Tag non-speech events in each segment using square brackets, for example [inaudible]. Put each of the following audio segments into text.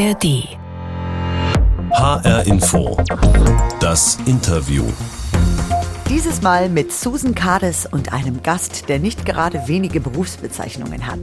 ARD. HR Info. Das Interview. Dieses Mal mit Susan Kades und einem Gast, der nicht gerade wenige Berufsbezeichnungen hat.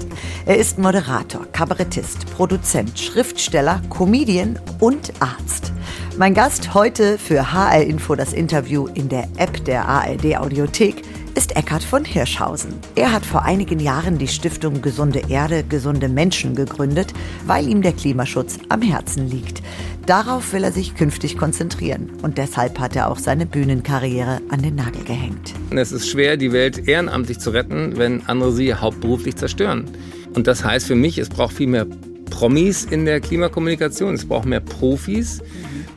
Er ist Moderator, Kabarettist, Produzent, Schriftsteller, Comedian und Arzt. Mein Gast heute für HR Info das Interview in der App der ARD Audiothek ist Eckhard von Hirschhausen. Er hat vor einigen Jahren die Stiftung Gesunde Erde, gesunde Menschen gegründet, weil ihm der Klimaschutz am Herzen liegt. Darauf will er sich künftig konzentrieren und deshalb hat er auch seine Bühnenkarriere an den Nagel gehängt. Es ist schwer, die Welt ehrenamtlich zu retten, wenn andere sie hauptberuflich zerstören. Und das heißt für mich, es braucht viel mehr Promis in der Klimakommunikation, es braucht mehr Profis.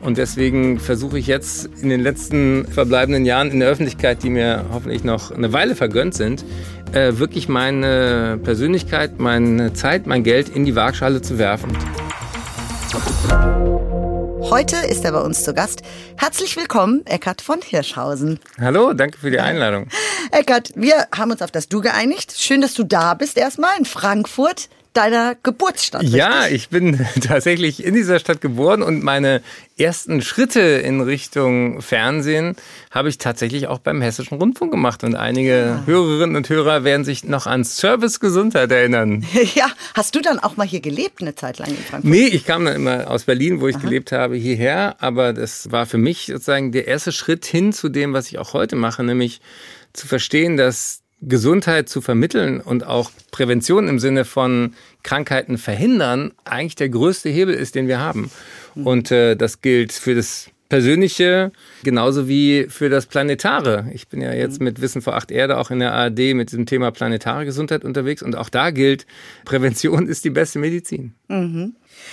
Und deswegen versuche ich jetzt in den letzten verbleibenden Jahren in der Öffentlichkeit, die mir hoffentlich noch eine Weile vergönnt sind, äh, wirklich meine Persönlichkeit, meine Zeit, mein Geld in die Waagschale zu werfen. Heute ist er bei uns zu Gast. Herzlich willkommen, Eckhard von Hirschhausen. Hallo, danke für die Einladung. Eckhard, wir haben uns auf das Du geeinigt. Schön, dass du da bist erstmal in Frankfurt deiner Geburtsstadt. Ja, richtig? ich bin [laughs] tatsächlich in dieser Stadt geboren und meine ersten Schritte in Richtung Fernsehen habe ich tatsächlich auch beim Hessischen Rundfunk gemacht. Und einige Ah. Hörerinnen und Hörer werden sich noch an Service Gesundheit erinnern. [laughs] Ja, hast du dann auch mal hier gelebt eine Zeit lang in Frankfurt? Nee, ich kam dann immer aus Berlin, wo ich gelebt habe, hierher. Aber das war für mich sozusagen der erste Schritt hin zu dem, was ich auch heute mache, nämlich zu verstehen, dass Gesundheit zu vermitteln und auch Prävention im Sinne von Krankheiten verhindern eigentlich der größte Hebel ist, den wir haben. Und äh, das gilt für das Persönliche genauso wie für das Planetare. Ich bin ja jetzt mit Wissen vor acht Erde auch in der ARD mit diesem Thema planetare Gesundheit unterwegs und auch da gilt, Prävention [laughs] ist die beste Medizin.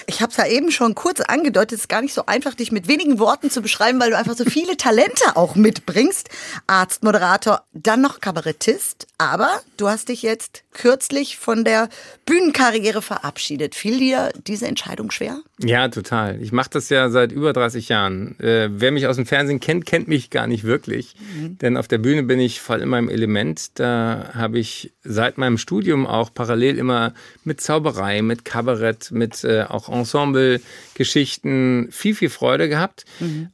Ich habe es ja eben schon kurz angedeutet, es ist gar nicht so einfach, dich mit wenigen Worten zu beschreiben, weil du einfach so viele Talente auch mitbringst. Arzt, Moderator, dann noch Kabarettist. Aber du hast dich jetzt kürzlich von der Bühnenkarriere verabschiedet. Fiel dir diese Entscheidung schwer? Ja, total. Ich mache das ja seit über 30 Jahren. Äh, wer mich aus dem Fernsehen kennt, kennt mich gar nicht wirklich. Denn auf der Bühne bin ich voll in meinem Element. Da habe ich seit meinem Studium auch parallel immer mit Zauberei, mit Kabarett, mit äh, auch Ensemble-Geschichten viel, viel Freude gehabt.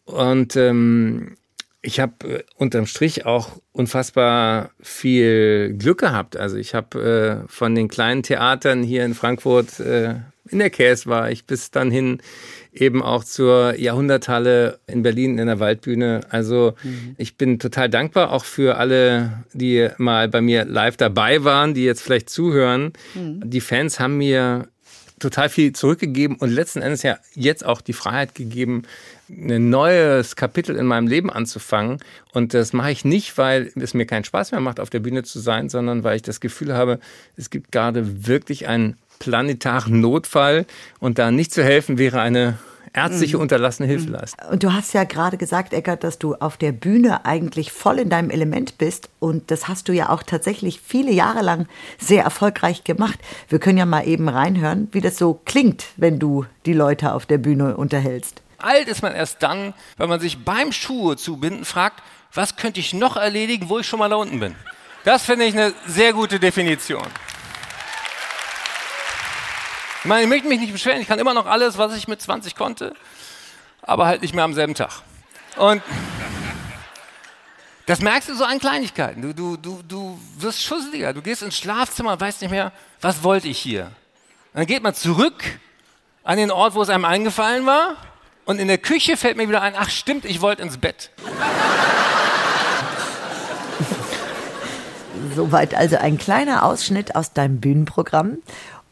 Und ähm, ich habe äh, unterm Strich auch unfassbar viel Glück gehabt. Also ich habe äh, von den kleinen Theatern hier in Frankfurt, äh, in der Käse war ich, bis dann hin eben auch zur Jahrhunderthalle in Berlin in der Waldbühne. Also ich bin total dankbar auch für alle, die mal bei mir live dabei waren, die jetzt vielleicht zuhören. Die Fans haben mir total viel zurückgegeben und letzten Endes ja jetzt auch die Freiheit gegeben, ein neues Kapitel in meinem Leben anzufangen. Und das mache ich nicht, weil es mir keinen Spaß mehr macht, auf der Bühne zu sein, sondern weil ich das Gefühl habe, es gibt gerade wirklich einen planetaren Notfall und da nicht zu helfen wäre eine ärztliche unterlassene Hilfeleistung. Und du hast ja gerade gesagt, Eckert, dass du auf der Bühne eigentlich voll in deinem Element bist. Und das hast du ja auch tatsächlich viele Jahre lang sehr erfolgreich gemacht. Wir können ja mal eben reinhören, wie das so klingt, wenn du die Leute auf der Bühne unterhältst. Alt ist man erst dann, wenn man sich beim Schuhe zubinden fragt, was könnte ich noch erledigen, wo ich schon mal da unten bin. Das finde ich eine sehr gute Definition. Ich meine, ich möchte mich nicht beschweren, ich kann immer noch alles, was ich mit 20 konnte, aber halt nicht mehr am selben Tag. Und das merkst du so an Kleinigkeiten. Du, du, du, du wirst schusseliger, du gehst ins Schlafzimmer und weißt nicht mehr, was wollte ich hier. Und dann geht man zurück an den Ort, wo es einem eingefallen war. Und in der Küche fällt mir wieder ein, ach stimmt, ich wollte ins Bett. Soweit also ein kleiner Ausschnitt aus deinem Bühnenprogramm.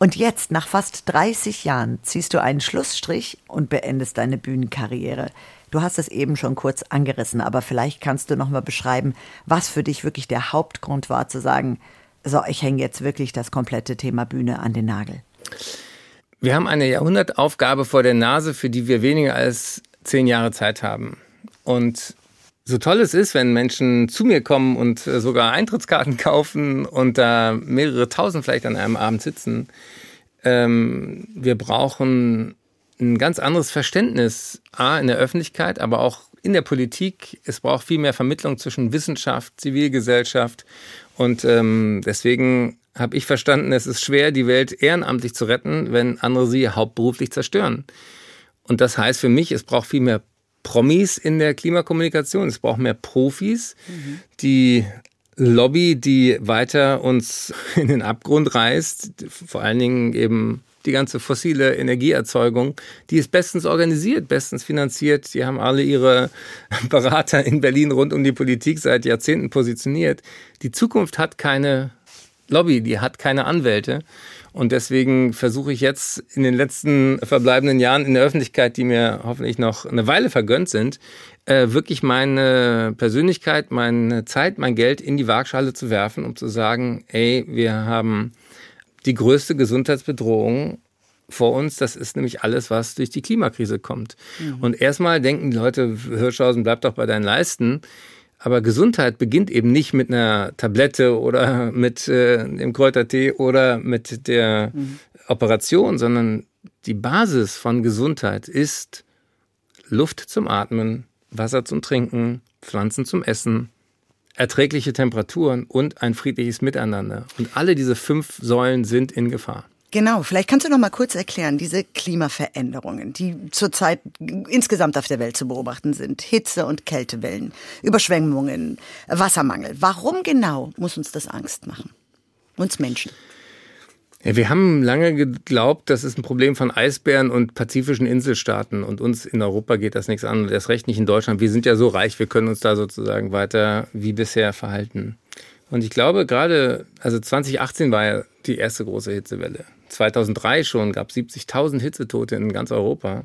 Und jetzt, nach fast 30 Jahren, ziehst du einen Schlussstrich und beendest deine Bühnenkarriere. Du hast es eben schon kurz angerissen, aber vielleicht kannst du noch mal beschreiben, was für dich wirklich der Hauptgrund war, zu sagen, so, ich hänge jetzt wirklich das komplette Thema Bühne an den Nagel. Wir haben eine Jahrhundertaufgabe vor der Nase, für die wir weniger als zehn Jahre Zeit haben. Und so toll es ist, wenn Menschen zu mir kommen und äh, sogar Eintrittskarten kaufen und da mehrere tausend vielleicht an einem Abend sitzen, ähm, wir brauchen ein ganz anderes Verständnis, A, in der Öffentlichkeit, aber auch in der Politik. Es braucht viel mehr Vermittlung zwischen Wissenschaft, Zivilgesellschaft und ähm, deswegen habe ich verstanden, es ist schwer, die Welt ehrenamtlich zu retten, wenn andere sie hauptberuflich zerstören. Und das heißt für mich, es braucht viel mehr Promis in der Klimakommunikation. Es braucht mehr Profis, mhm. die Lobby, die weiter uns [laughs] in den Abgrund reißt, vor allen Dingen eben die ganze fossile Energieerzeugung, die ist bestens organisiert, bestens finanziert. Die haben alle ihre [laughs] Berater in Berlin rund um die Politik seit Jahrzehnten positioniert. Die Zukunft hat keine Lobby, die hat keine Anwälte. Und deswegen versuche ich jetzt in den letzten verbleibenden Jahren in der Öffentlichkeit, die mir hoffentlich noch eine Weile vergönnt sind, äh, wirklich meine Persönlichkeit, meine Zeit, mein Geld in die Waagschale zu werfen, um zu sagen, ey, wir haben die größte Gesundheitsbedrohung vor uns. Das ist nämlich alles, was durch die Klimakrise kommt. Mhm. Und erstmal denken die Leute, Hirschhausen, bleib doch bei deinen Leisten. Aber Gesundheit beginnt eben nicht mit einer Tablette oder [laughs] mit äh, dem Kräutertee oder mit der mhm. Operation, sondern die Basis von Gesundheit ist Luft zum Atmen, Wasser zum Trinken, Pflanzen zum Essen, erträgliche Temperaturen und ein friedliches Miteinander. Und alle diese fünf Säulen sind in Gefahr. Genau, vielleicht kannst du noch mal kurz erklären, diese Klimaveränderungen, die zurzeit insgesamt auf der Welt zu beobachten sind. Hitze- und Kältewellen, Überschwemmungen, Wassermangel. Warum genau muss uns das Angst machen? Uns Menschen. Ja, wir haben lange geglaubt, das ist ein Problem von Eisbären und pazifischen Inselstaaten. Und uns in Europa geht das nichts an. Und erst recht nicht in Deutschland. Wir sind ja so reich, wir können uns da sozusagen weiter wie bisher verhalten. Und ich glaube, gerade, also 2018 war ja die erste große Hitzewelle. 2003 schon gab es 70.000 Hitzetote in ganz Europa.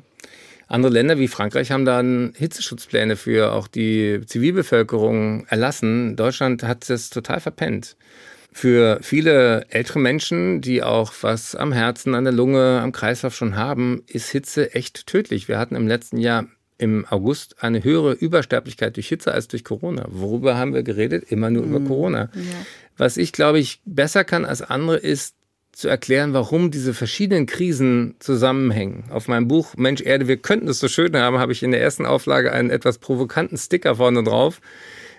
Andere Länder wie Frankreich haben dann Hitzeschutzpläne für auch die Zivilbevölkerung erlassen. Deutschland hat das total verpennt. Für viele ältere Menschen, die auch was am Herzen, an der Lunge, am Kreislauf schon haben, ist Hitze echt tödlich. Wir hatten im letzten Jahr im August eine höhere Übersterblichkeit durch Hitze als durch Corona. Worüber haben wir geredet? Immer nur mhm. über Corona. Ja. Was ich, glaube ich, besser kann als andere, ist zu erklären, warum diese verschiedenen Krisen zusammenhängen. Auf meinem Buch Mensch Erde, wir könnten es so schön haben, habe ich in der ersten Auflage einen etwas provokanten Sticker vorne drauf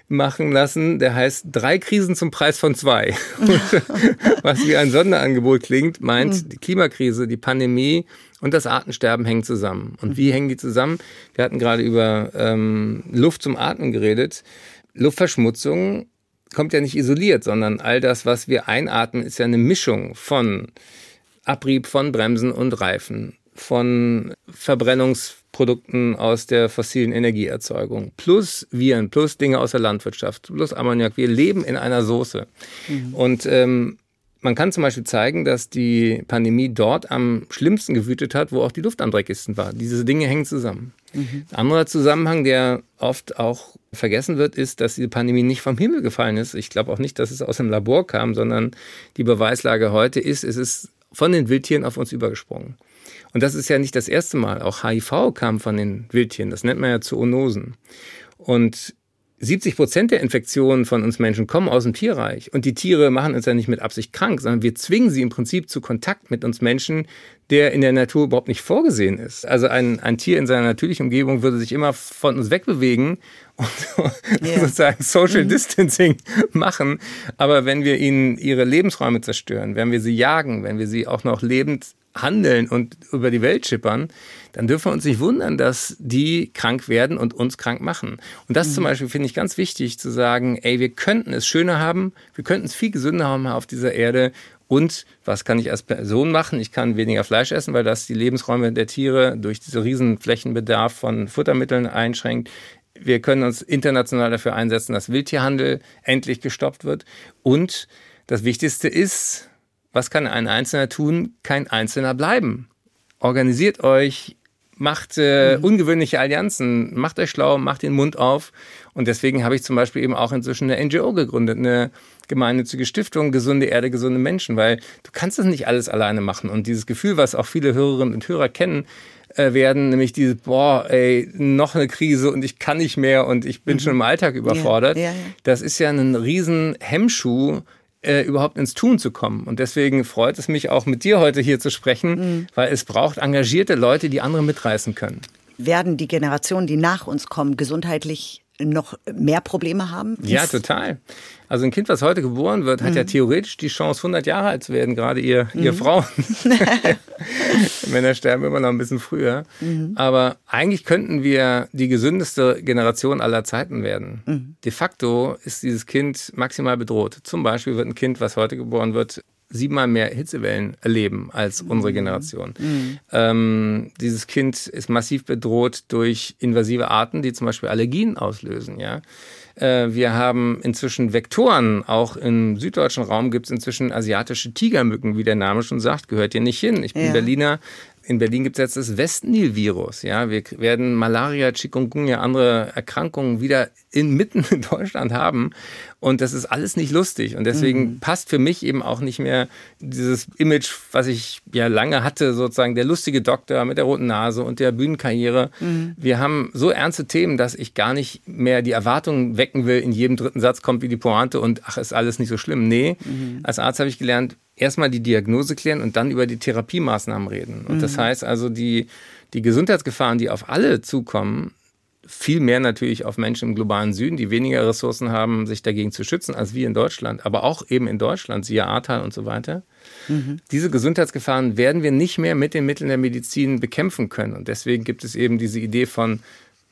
machen lassen, der heißt drei Krisen zum Preis von zwei. [laughs] Was wie ein Sonderangebot klingt, meint hm. die Klimakrise, die Pandemie und das Artensterben hängen zusammen. Und wie hängen die zusammen? Wir hatten gerade über ähm, Luft zum Atmen geredet. Luftverschmutzung kommt ja nicht isoliert, sondern all das, was wir einatmen, ist ja eine Mischung von Abrieb von Bremsen und Reifen, von Verbrennungsprodukten aus der fossilen Energieerzeugung, plus Viren, plus Dinge aus der Landwirtschaft, plus Ammoniak. Wir leben in einer Soße. Mhm. Und ähm, man kann zum Beispiel zeigen, dass die Pandemie dort am schlimmsten gewütet hat, wo auch die Luft am dreckigsten war. Diese Dinge hängen zusammen. Mhm. Ein anderer Zusammenhang, der oft auch vergessen wird, ist, dass diese Pandemie nicht vom Himmel gefallen ist. Ich glaube auch nicht, dass es aus dem Labor kam, sondern die Beweislage heute ist, es ist von den Wildtieren auf uns übergesprungen. Und das ist ja nicht das erste Mal. Auch HIV kam von den Wildtieren. Das nennt man ja Zoonosen. Und 70 Prozent der Infektionen von uns Menschen kommen aus dem Tierreich. Und die Tiere machen uns ja nicht mit Absicht krank, sondern wir zwingen sie im Prinzip zu Kontakt mit uns Menschen, der in der Natur überhaupt nicht vorgesehen ist. Also ein, ein Tier in seiner natürlichen Umgebung würde sich immer von uns wegbewegen und [laughs] yeah. sozusagen Social mhm. Distancing machen. Aber wenn wir ihnen ihre Lebensräume zerstören, wenn wir sie jagen, wenn wir sie auch noch lebend handeln und über die Welt schippern, dann dürfen wir uns nicht wundern, dass die krank werden und uns krank machen. Und das mhm. zum Beispiel finde ich ganz wichtig zu sagen, ey, wir könnten es schöner haben, wir könnten es viel gesünder haben auf dieser Erde und was kann ich als Person machen? Ich kann weniger Fleisch essen, weil das die Lebensräume der Tiere durch diese riesen Flächenbedarf von Futtermitteln einschränkt. Wir können uns international dafür einsetzen, dass Wildtierhandel endlich gestoppt wird. Und das Wichtigste ist, was kann ein Einzelner tun? Kein Einzelner bleiben. Organisiert euch, macht äh, mhm. ungewöhnliche Allianzen, macht euch schlau, macht den Mund auf. Und deswegen habe ich zum Beispiel eben auch inzwischen eine NGO gegründet, eine gemeinnützige Stiftung, gesunde Erde, gesunde Menschen, weil du kannst das nicht alles alleine machen. Und dieses Gefühl, was auch viele Hörerinnen und Hörer kennen, äh, werden, nämlich dieses, boah, ey, noch eine Krise und ich kann nicht mehr und ich bin mhm. schon im Alltag überfordert. Ja, ja, ja. Das ist ja ein riesen Hemmschuh, äh, überhaupt ins Tun zu kommen. Und deswegen freut es mich auch mit dir heute hier zu sprechen, mhm. weil es braucht engagierte Leute, die andere mitreißen können. Werden die Generationen, die nach uns kommen, gesundheitlich noch mehr Probleme haben? Ja, total. Also ein Kind, was heute geboren wird, hat mhm. ja theoretisch die Chance, 100 Jahre alt zu werden, gerade ihr, mhm. ihr Frauen. [laughs] Männer sterben immer noch ein bisschen früher. Mhm. Aber eigentlich könnten wir die gesündeste Generation aller Zeiten werden. Mhm. De facto ist dieses Kind maximal bedroht. Zum Beispiel wird ein Kind, was heute geboren wird, siebenmal mehr Hitzewellen erleben als unsere mhm. Generation. Mhm. Ähm, dieses Kind ist massiv bedroht durch invasive Arten, die zum Beispiel Allergien auslösen. Ja? Äh, wir haben inzwischen Vektoren. Auch im süddeutschen Raum gibt es inzwischen asiatische Tigermücken, wie der Name schon sagt. Gehört hier nicht hin. Ich bin ja. Berliner in Berlin gibt es jetzt das Westnil-Virus. Ja, wir werden Malaria, Chikungunya, andere Erkrankungen wieder inmitten in Deutschland haben. Und das ist alles nicht lustig. Und deswegen mhm. passt für mich eben auch nicht mehr dieses Image, was ich ja lange hatte, sozusagen der lustige Doktor mit der roten Nase und der Bühnenkarriere. Mhm. Wir haben so ernste Themen, dass ich gar nicht mehr die Erwartungen wecken will, in jedem dritten Satz kommt wie die Pointe und ach, ist alles nicht so schlimm. Nee, mhm. als Arzt habe ich gelernt, erstmal die Diagnose klären und dann über die Therapiemaßnahmen reden. Und mhm. das heißt also, die, die Gesundheitsgefahren, die auf alle zukommen, viel mehr natürlich auf Menschen im globalen Süden, die weniger Ressourcen haben, sich dagegen zu schützen, als wir in Deutschland, aber auch eben in Deutschland, siehe Ahrtal und so weiter. Mhm. Diese Gesundheitsgefahren werden wir nicht mehr mit den Mitteln der Medizin bekämpfen können. Und deswegen gibt es eben diese Idee von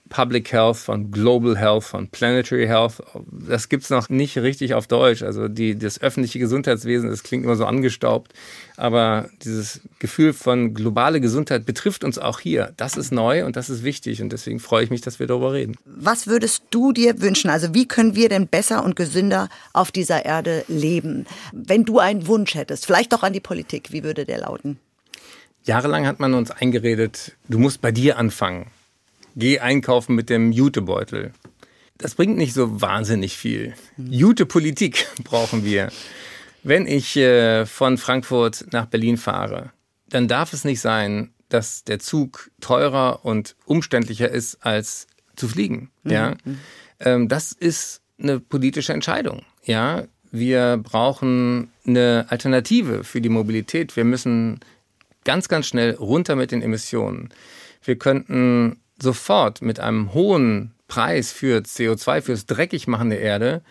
Public Health, von Global Health, von Planetary Health. Das gibt es noch nicht richtig auf Deutsch. Also die, das öffentliche Gesundheitswesen, das klingt immer so angestaubt. Aber dieses Gefühl von globale Gesundheit betrifft uns auch hier. Das ist neu und das ist wichtig. Und deswegen freue ich mich, dass wir darüber reden. Was würdest du dir wünschen? Also wie können wir denn besser und gesünder auf dieser Erde leben? Wenn du einen Wunsch hättest, vielleicht auch an die Politik, wie würde der lauten? Jahrelang hat man uns eingeredet, du musst bei dir anfangen geh einkaufen mit dem Jutebeutel. Das bringt nicht so wahnsinnig viel. Jute-Politik [laughs] brauchen wir. Wenn ich äh, von Frankfurt nach Berlin fahre, dann darf es nicht sein, dass der Zug teurer und umständlicher ist, als zu fliegen. Mhm. Ja, ähm, das ist eine politische Entscheidung. Ja, wir brauchen eine Alternative für die Mobilität. Wir müssen ganz, ganz schnell runter mit den Emissionen. Wir könnten sofort mit einem hohen Preis für CO2, fürs Dreckigmachen der Erde,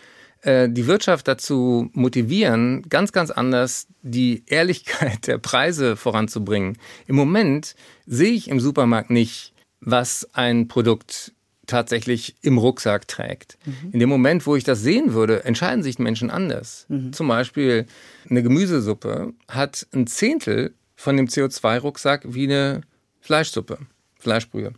äh, die Wirtschaft dazu motivieren, ganz, ganz anders die Ehrlichkeit [laughs] der Preise voranzubringen. Im Moment sehe ich im Supermarkt nicht, was ein Produkt tatsächlich im Rucksack trägt. Mhm. In dem Moment, wo ich das sehen würde, entscheiden sich Menschen anders. Mhm. Zum Beispiel eine Gemüsesuppe hat ein Zehntel von dem CO2-Rucksack wie eine Fleischsuppe, Fleischbrühe.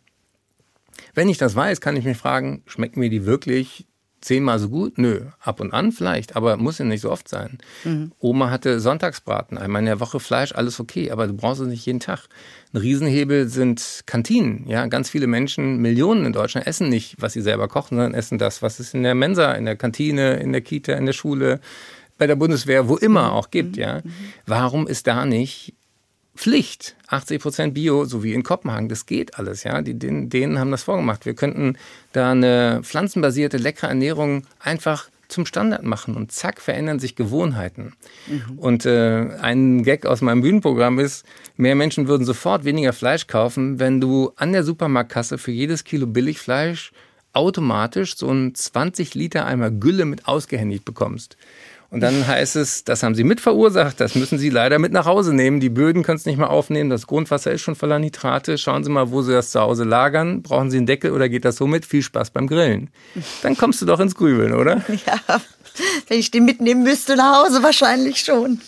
Wenn ich das weiß, kann ich mich fragen, schmecken mir die wirklich zehnmal so gut? Nö, ab und an vielleicht, aber muss ja nicht so oft sein. Mhm. Oma hatte Sonntagsbraten, einmal in der Woche Fleisch, alles okay, aber du brauchst es nicht jeden Tag. Ein Riesenhebel sind Kantinen. Ja, ganz viele Menschen, Millionen in Deutschland, essen nicht, was sie selber kochen, sondern essen das, was es in der Mensa, in der Kantine, in der Kita, in der Schule, bei der Bundeswehr, wo immer auch gibt. Mhm. Ja, warum ist da nicht Pflicht. 80 Prozent Bio, so wie in Kopenhagen. Das geht alles, ja. Die, denen, denen haben das vorgemacht. Wir könnten da eine pflanzenbasierte, leckere Ernährung einfach zum Standard machen und zack verändern sich Gewohnheiten. Mhm. Und äh, ein Gag aus meinem Bühnenprogramm ist, mehr Menschen würden sofort weniger Fleisch kaufen, wenn du an der Supermarktkasse für jedes Kilo Billigfleisch automatisch so einen 20 Liter Eimer Gülle mit ausgehändigt bekommst. Und dann heißt es, das haben sie mit verursacht, das müssen sie leider mit nach Hause nehmen. Die Böden können es nicht mehr aufnehmen, das Grundwasser ist schon voller Nitrate. Schauen Sie mal, wo Sie das zu Hause lagern. Brauchen Sie einen Deckel oder geht das so mit? Viel Spaß beim Grillen. Dann kommst du doch ins Grübeln, oder? [laughs] Ja, wenn ich den mitnehmen müsste nach Hause, wahrscheinlich schon.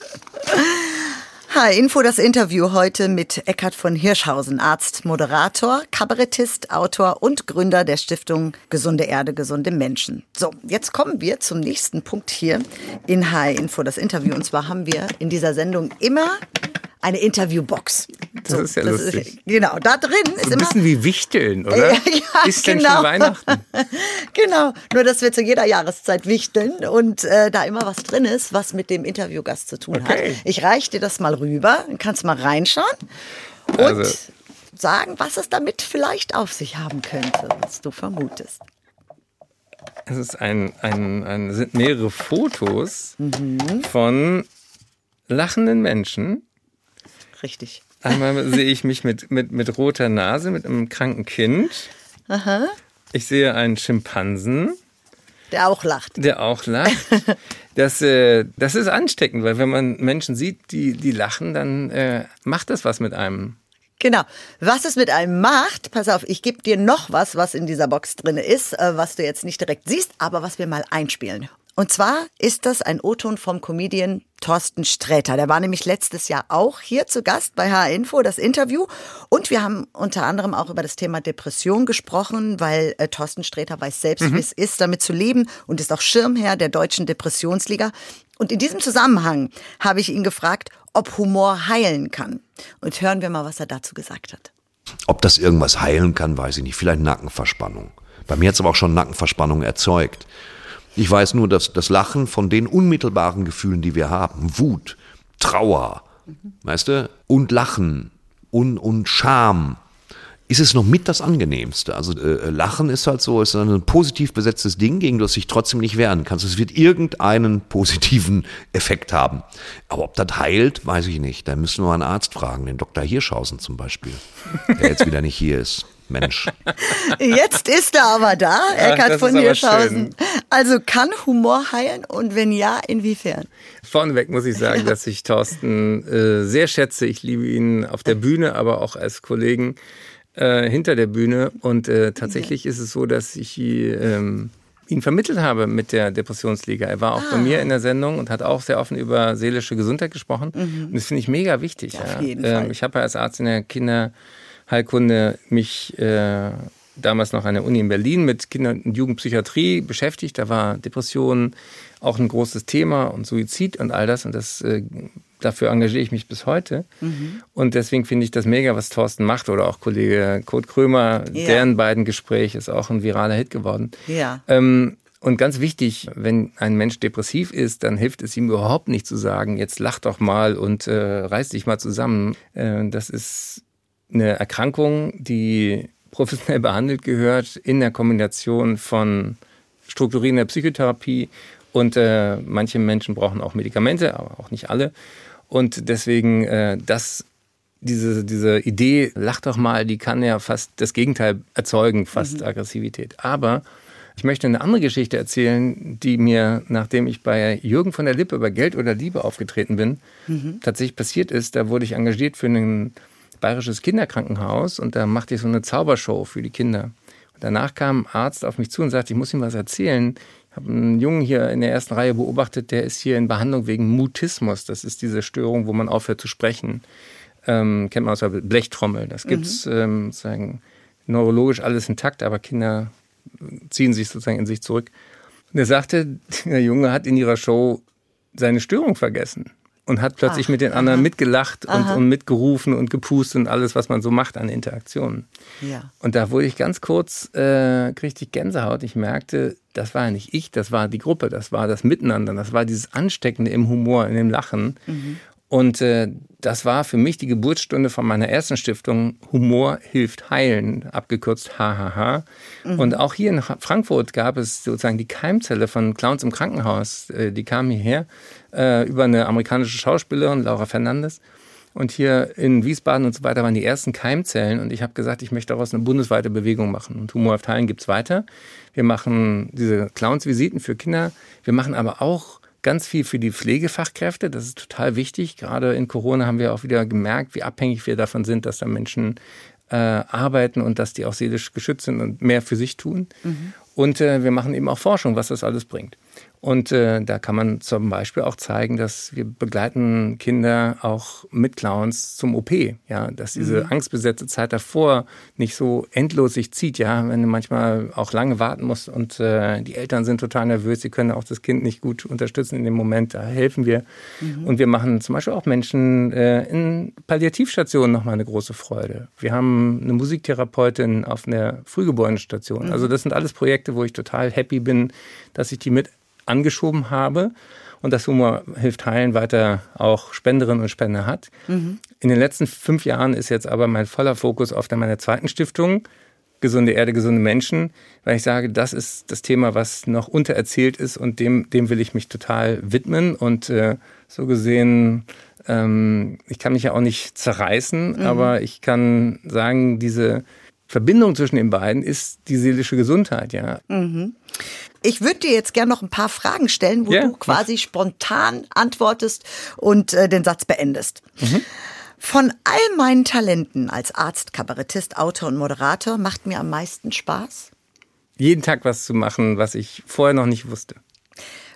Hi, Info das Interview heute mit Eckhard von Hirschhausen, Arzt, Moderator, Kabarettist, Autor und Gründer der Stiftung Gesunde Erde, gesunde Menschen. So, jetzt kommen wir zum nächsten Punkt hier in Hi Info das Interview. Und zwar haben wir in dieser Sendung immer eine Interviewbox. Das so, ist ja das lustig. Ist, genau, da drin so ist immer... Ein bisschen wie Wichteln, oder? [laughs] ja, ist genau. denn schon Weihnachten? [laughs] genau, nur dass wir zu jeder Jahreszeit wichteln und äh, da immer was drin ist, was mit dem Interviewgast zu tun okay. hat. Ich reiche dir das mal rüber, kannst mal reinschauen und also. sagen, was es damit vielleicht auf sich haben könnte, was du vermutest. Es ist ein, ein, ein, sind mehrere Fotos mhm. von lachenden Menschen, Richtig. Einmal [laughs] sehe ich mich mit, mit, mit roter Nase, mit einem kranken Kind. Aha. Ich sehe einen Schimpansen. Der auch lacht. Der auch lacht. [laughs] Das, äh, das ist ansteckend, weil wenn man Menschen sieht, die, die lachen, dann äh, macht das was mit einem. Genau. Was es mit einem macht, pass auf, ich gebe dir noch was, was in dieser Box drin ist, äh, was du jetzt nicht direkt siehst, aber was wir mal einspielen. Und zwar ist das ein O-Ton vom Comedian Thorsten Sträter. Der war nämlich letztes Jahr auch hier zu Gast bei H-Info, das Interview. Und wir haben unter anderem auch über das Thema Depression gesprochen, weil äh, Thorsten Sträter weiß selbst, mhm. wie es ist, damit zu leben und ist auch Schirmherr der Deutschen Depressionsliga. Und in diesem Zusammenhang habe ich ihn gefragt, ob Humor heilen kann. Und hören wir mal, was er dazu gesagt hat. Ob das irgendwas heilen kann, weiß ich nicht. Vielleicht Nackenverspannung. Bei mir hat es aber auch schon Nackenverspannung erzeugt. Ich weiß nur, dass das Lachen von den unmittelbaren Gefühlen, die wir haben, Wut, Trauer, mhm. weißt du, und Lachen und, und Scham, ist es noch mit das angenehmste. Also äh, Lachen ist halt so, ist ein positiv besetztes Ding, gegen das sich trotzdem nicht wehren kannst. Es wird irgendeinen positiven Effekt haben. Aber ob das heilt, weiß ich nicht. Da müssen wir einen Arzt fragen, den Dr. Hirschhausen zum Beispiel, der jetzt wieder nicht hier ist. Mensch. [laughs] Jetzt ist er aber da, Eckhard von Hirschhausen. Also kann Humor heilen und wenn ja, inwiefern? Vorneweg muss ich sagen, [laughs] dass ich Thorsten äh, sehr schätze. Ich liebe ihn auf der Bühne, aber auch als Kollegen äh, hinter der Bühne. Und äh, tatsächlich ist es so, dass ich ähm, ihn vermittelt habe mit der Depressionsliga. Er war auch ah. bei mir in der Sendung und hat auch sehr offen über seelische Gesundheit gesprochen. Mhm. Und das finde ich mega wichtig. Ja, auf jeden ja. Fall. ich habe ja als Arzt in der Kinder Heilkunde mich äh, damals noch an der Uni in Berlin mit Kinder- und Jugendpsychiatrie beschäftigt. Da war Depression auch ein großes Thema und Suizid und all das. Und das äh, dafür engagiere ich mich bis heute. Mhm. Und deswegen finde ich das mega, was Thorsten macht oder auch Kollege Kurt Krömer, ja. deren beiden Gespräch ist auch ein viraler Hit geworden. Ja. Ähm, und ganz wichtig, wenn ein Mensch depressiv ist, dann hilft es ihm überhaupt nicht zu sagen, jetzt lach doch mal und äh, reiß dich mal zusammen. Äh, das ist eine Erkrankung, die professionell behandelt gehört in der Kombination von strukturierender Psychotherapie und äh, manche Menschen brauchen auch Medikamente, aber auch nicht alle. Und deswegen, äh, das, diese, diese Idee, lach doch mal, die kann ja fast das Gegenteil erzeugen, fast mhm. Aggressivität. Aber ich möchte eine andere Geschichte erzählen, die mir, nachdem ich bei Jürgen von der Lippe über Geld oder Liebe aufgetreten bin, mhm. tatsächlich passiert ist. Da wurde ich engagiert für einen bayerisches Kinderkrankenhaus und da machte ich so eine Zaubershow für die Kinder. Und danach kam ein Arzt auf mich zu und sagte, ich muss ihm was erzählen. Ich habe einen Jungen hier in der ersten Reihe beobachtet, der ist hier in Behandlung wegen Mutismus. Das ist diese Störung, wo man aufhört zu sprechen. Ähm, kennt man aus der Blechtrommel. Das gibt es mhm. ähm, sozusagen neurologisch alles intakt, aber Kinder ziehen sich sozusagen in sich zurück. Und er sagte, [laughs] der Junge hat in ihrer Show seine Störung vergessen und hat plötzlich Ach, mit den anderen aha. mitgelacht und, und, mitgerufen und gepustet und alles, was man so macht an Interaktionen. Ja. Und da wurde ich ganz kurz, äh, ich Gänsehaut. Ich merkte, das war ja nicht ich, das war die Gruppe, das war das Miteinander, das war dieses Ansteckende im Humor, in dem Lachen. Mhm. Und äh, das war für mich die Geburtsstunde von meiner ersten Stiftung Humor hilft heilen, abgekürzt HHH. Mhm. Und auch hier in Frankfurt gab es sozusagen die Keimzelle von Clowns im Krankenhaus. Äh, die kamen hierher äh, über eine amerikanische Schauspielerin, Laura Fernandes. Und hier in Wiesbaden und so weiter waren die ersten Keimzellen. Und ich habe gesagt, ich möchte daraus eine bundesweite Bewegung machen. Und Humor hilft heilen gibt's weiter. Wir machen diese Clowns-Visiten für Kinder. Wir machen aber auch ganz viel für die Pflegefachkräfte. Das ist total wichtig. Gerade in Corona haben wir auch wieder gemerkt, wie abhängig wir davon sind, dass da Menschen äh, arbeiten und dass die auch seelisch geschützt sind und mehr für sich tun. Mhm. Und äh, wir machen eben auch Forschung, was das alles bringt. Und äh, da kann man zum Beispiel auch zeigen, dass wir begleiten Kinder auch mit Clowns zum OP. Ja, dass diese mhm. angstbesetzte Zeit davor nicht so endlos sich zieht. Ja, wenn du manchmal auch lange warten musst und äh, die Eltern sind total nervös, sie können auch das Kind nicht gut unterstützen in dem Moment. Da helfen wir. Mhm. Und wir machen zum Beispiel auch Menschen äh, in Palliativstationen nochmal eine große Freude. Wir haben eine Musiktherapeutin auf einer Frühgeborenen-Station. Mhm. Also das sind alles Projekte, wo ich total happy bin, dass ich die mit angeschoben habe und das Humor hilft heilen weiter auch Spenderinnen und Spender hat. Mhm. In den letzten fünf Jahren ist jetzt aber mein voller Fokus auf meiner zweiten Stiftung, Gesunde Erde, gesunde Menschen, weil ich sage, das ist das Thema, was noch untererzählt ist und dem, dem will ich mich total widmen und äh, so gesehen, ähm, ich kann mich ja auch nicht zerreißen, mhm. aber ich kann sagen, diese Verbindung zwischen den beiden ist die seelische Gesundheit, ja. Ich würde dir jetzt gerne noch ein paar Fragen stellen, wo Ja, du quasi spontan antwortest und äh, den Satz beendest. Mhm. Von all meinen Talenten als Arzt, Kabarettist, Autor und Moderator macht mir am meisten Spaß, Jeden Tag was zu machen, was ich vorher noch nicht wusste.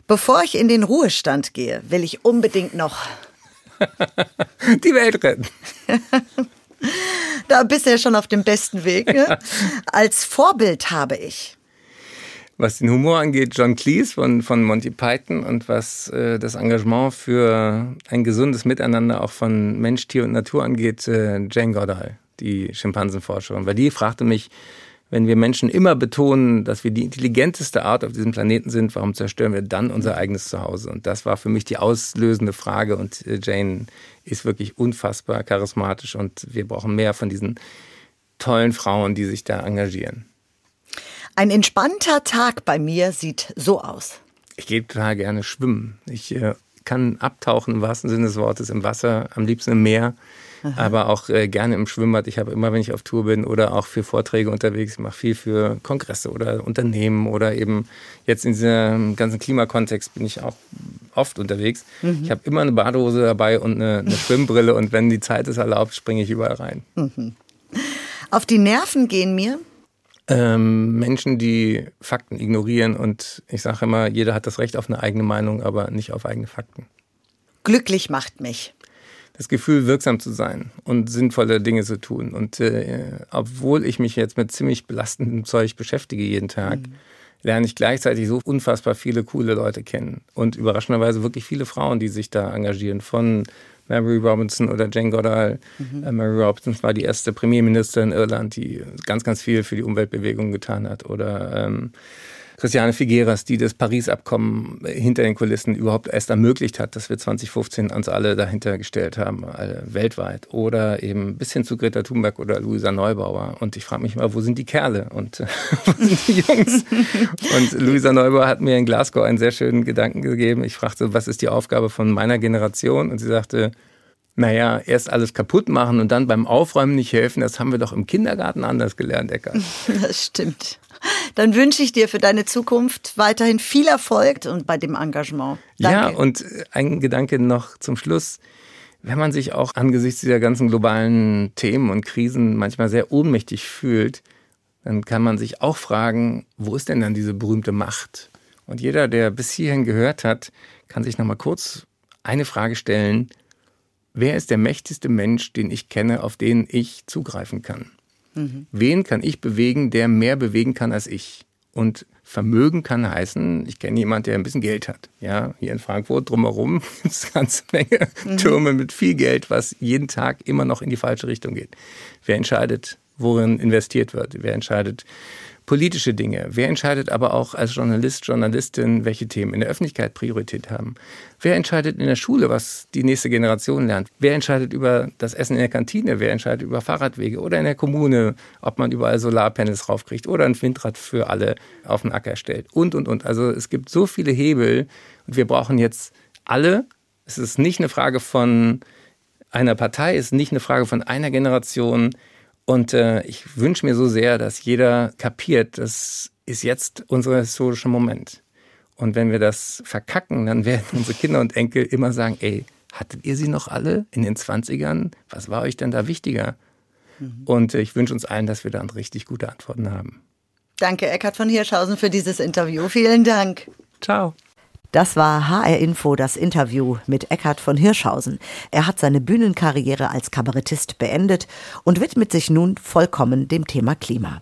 Bevor ich in den Ruhestand gehe, will ich unbedingt noch. [laughs] Die Welt retten. [laughs] [laughs] Da bist du ja schon auf dem besten Weg. Ne? [laughs] Als Vorbild habe ich. Was den Humor angeht, John Cleese von, von Monty Python und was äh, das Engagement für ein gesundes Miteinander auch von Mensch, Tier und Natur angeht, äh, Jane Goodall, die Schimpansenforscherin. Weil die fragte mich, wenn wir Menschen immer betonen, dass wir die intelligenteste Art auf diesem Planeten sind, warum zerstören wir dann unser eigenes Zuhause? Und das war für mich die auslösende Frage. Und äh, Jane ist wirklich unfassbar charismatisch und wir brauchen mehr von diesen tollen Frauen, die sich da engagieren. Ein entspannter Tag bei mir sieht so aus. Ich gehe total gerne schwimmen. Ich äh, kann abtauchen im wahrsten Sinne des Wortes im Wasser, am liebsten im Meer, [laughs] aber auch äh, gerne im Schwimmbad. Ich habe immer, wenn ich auf Tour bin oder auch für Vorträge unterwegs, ich mache viel für Kongresse oder Unternehmen oder eben jetzt in diesem ganzen Klimakontext bin ich auch oft unterwegs. Ich habe immer eine Badehose dabei und eine, eine Schwimmbrille und wenn die Zeit es erlaubt, springe ich überall rein. Auf die Nerven gehen mir. Ähm, Menschen, die Fakten ignorieren und ich sage immer, jeder hat das Recht auf eine eigene Meinung, aber nicht auf eigene Fakten. Glücklich macht mich. Das Gefühl, wirksam zu sein und sinnvolle Dinge zu tun. Und äh, obwohl ich mich jetzt mit ziemlich belastendem Zeug beschäftige jeden Tag, lerne ich gleichzeitig so unfassbar viele coole Leute kennen. Und überraschenderweise wirklich viele Frauen, die sich da engagieren. Von Mary Robinson oder Jane Goodall. Äh, Mary Robinson war die erste Premierministerin in Irland, die ganz, ganz viel für die Umweltbewegung getan hat. Oder ähm, Christiane Figueras, die das Paris-Abkommen hinter den Kulissen überhaupt erst ermöglicht hat, dass wir 2015 uns alle dahinter gestellt haben, alle weltweit. Oder eben bis hin zu Greta Thunberg oder Luisa Neubauer. Und ich frage mich immer, wo sind die Kerle und äh, [laughs] wo sind die Jungs? Und Luisa Neubauer hat mir in Glasgow einen sehr schönen Gedanken gegeben. Ich fragte, was ist die Aufgabe von meiner Generation? Und sie sagte, naja, erst alles kaputt machen und dann beim Aufräumen nicht helfen, das haben wir doch im Kindergarten anders gelernt, Eckart. [laughs] Das stimmt. Dann wünsche ich dir für deine Zukunft weiterhin viel Erfolg und bei dem Engagement. Danke. Ja, und ein Gedanke noch zum Schluss. Wenn man sich auch angesichts dieser ganzen globalen Themen und Krisen manchmal sehr ohnmächtig fühlt, dann kann man sich auch fragen, wo ist denn dann diese berühmte Macht? Und jeder, der bis hierhin gehört hat, kann sich noch mal kurz eine Frage stellen. Wer ist der mächtigste Mensch, den ich kenne, auf den ich zugreifen kann? Wen kann ich bewegen, der mehr bewegen kann als ich? Und Vermögen kann heißen, ich kenne jemanden, der ein bisschen Geld hat. Ja, hier in Frankfurt drumherum [laughs] gibt es eine ganze Menge Türme mit viel Geld, was jeden Tag immer noch in die falsche Richtung geht. Wer entscheidet, worin investiert wird? Wer entscheidet politische Dinge? Wer entscheidet aber auch als Journalist, Journalistin, welche Themen in der Öffentlichkeit Priorität haben? Wer entscheidet in der Schule, was die nächste Generation lernt? Wer entscheidet über das Essen in der Kantine? Wer entscheidet über Fahrradwege? Oder in der Kommune, ob man überall Solarpanels raufkriegt oder ein Windrad für alle auf den Acker stellt? Und, und, und. Also es gibt so viele Hebel und wir brauchen jetzt alle. Es ist nicht eine Frage von einer Partei, es ist nicht eine Frage von einer Generation. Und äh, ich wünsche mir so sehr, dass jeder kapiert, das ist jetzt unser historischer Moment. Und wenn wir das verkacken, dann werden [laughs] unsere Kinder und Enkel immer sagen, ey, hattet ihr sie noch alle in den 20ern? Was war euch denn da wichtiger? Und äh, ich wünsche uns allen, dass wir dann richtig gute Antworten haben. Danke, Eckhard von Hirschhausen, für dieses Interview. Vielen Dank. Ciao. Das war HR Info, das Interview mit Eckhard von Hirschhausen. Er hat seine Bühnenkarriere als Kabarettist beendet und widmet sich nun vollkommen dem Thema Klima.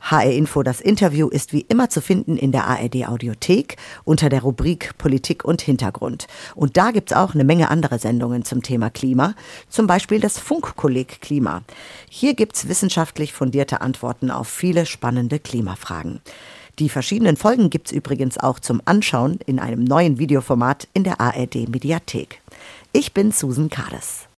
HR Info, das Interview ist wie immer zu finden in der ARD Audiothek unter der Rubrik Politik und Hintergrund. Und da gibt's auch eine Menge andere Sendungen zum Thema Klima, zum Beispiel das Funkkolleg Klima. Hier gibt's wissenschaftlich fundierte Antworten auf viele spannende Klimafragen. Die verschiedenen Folgen gibt's übrigens auch zum Anschauen in einem neuen Videoformat in der ARD Mediathek. Ich bin Susan Kades.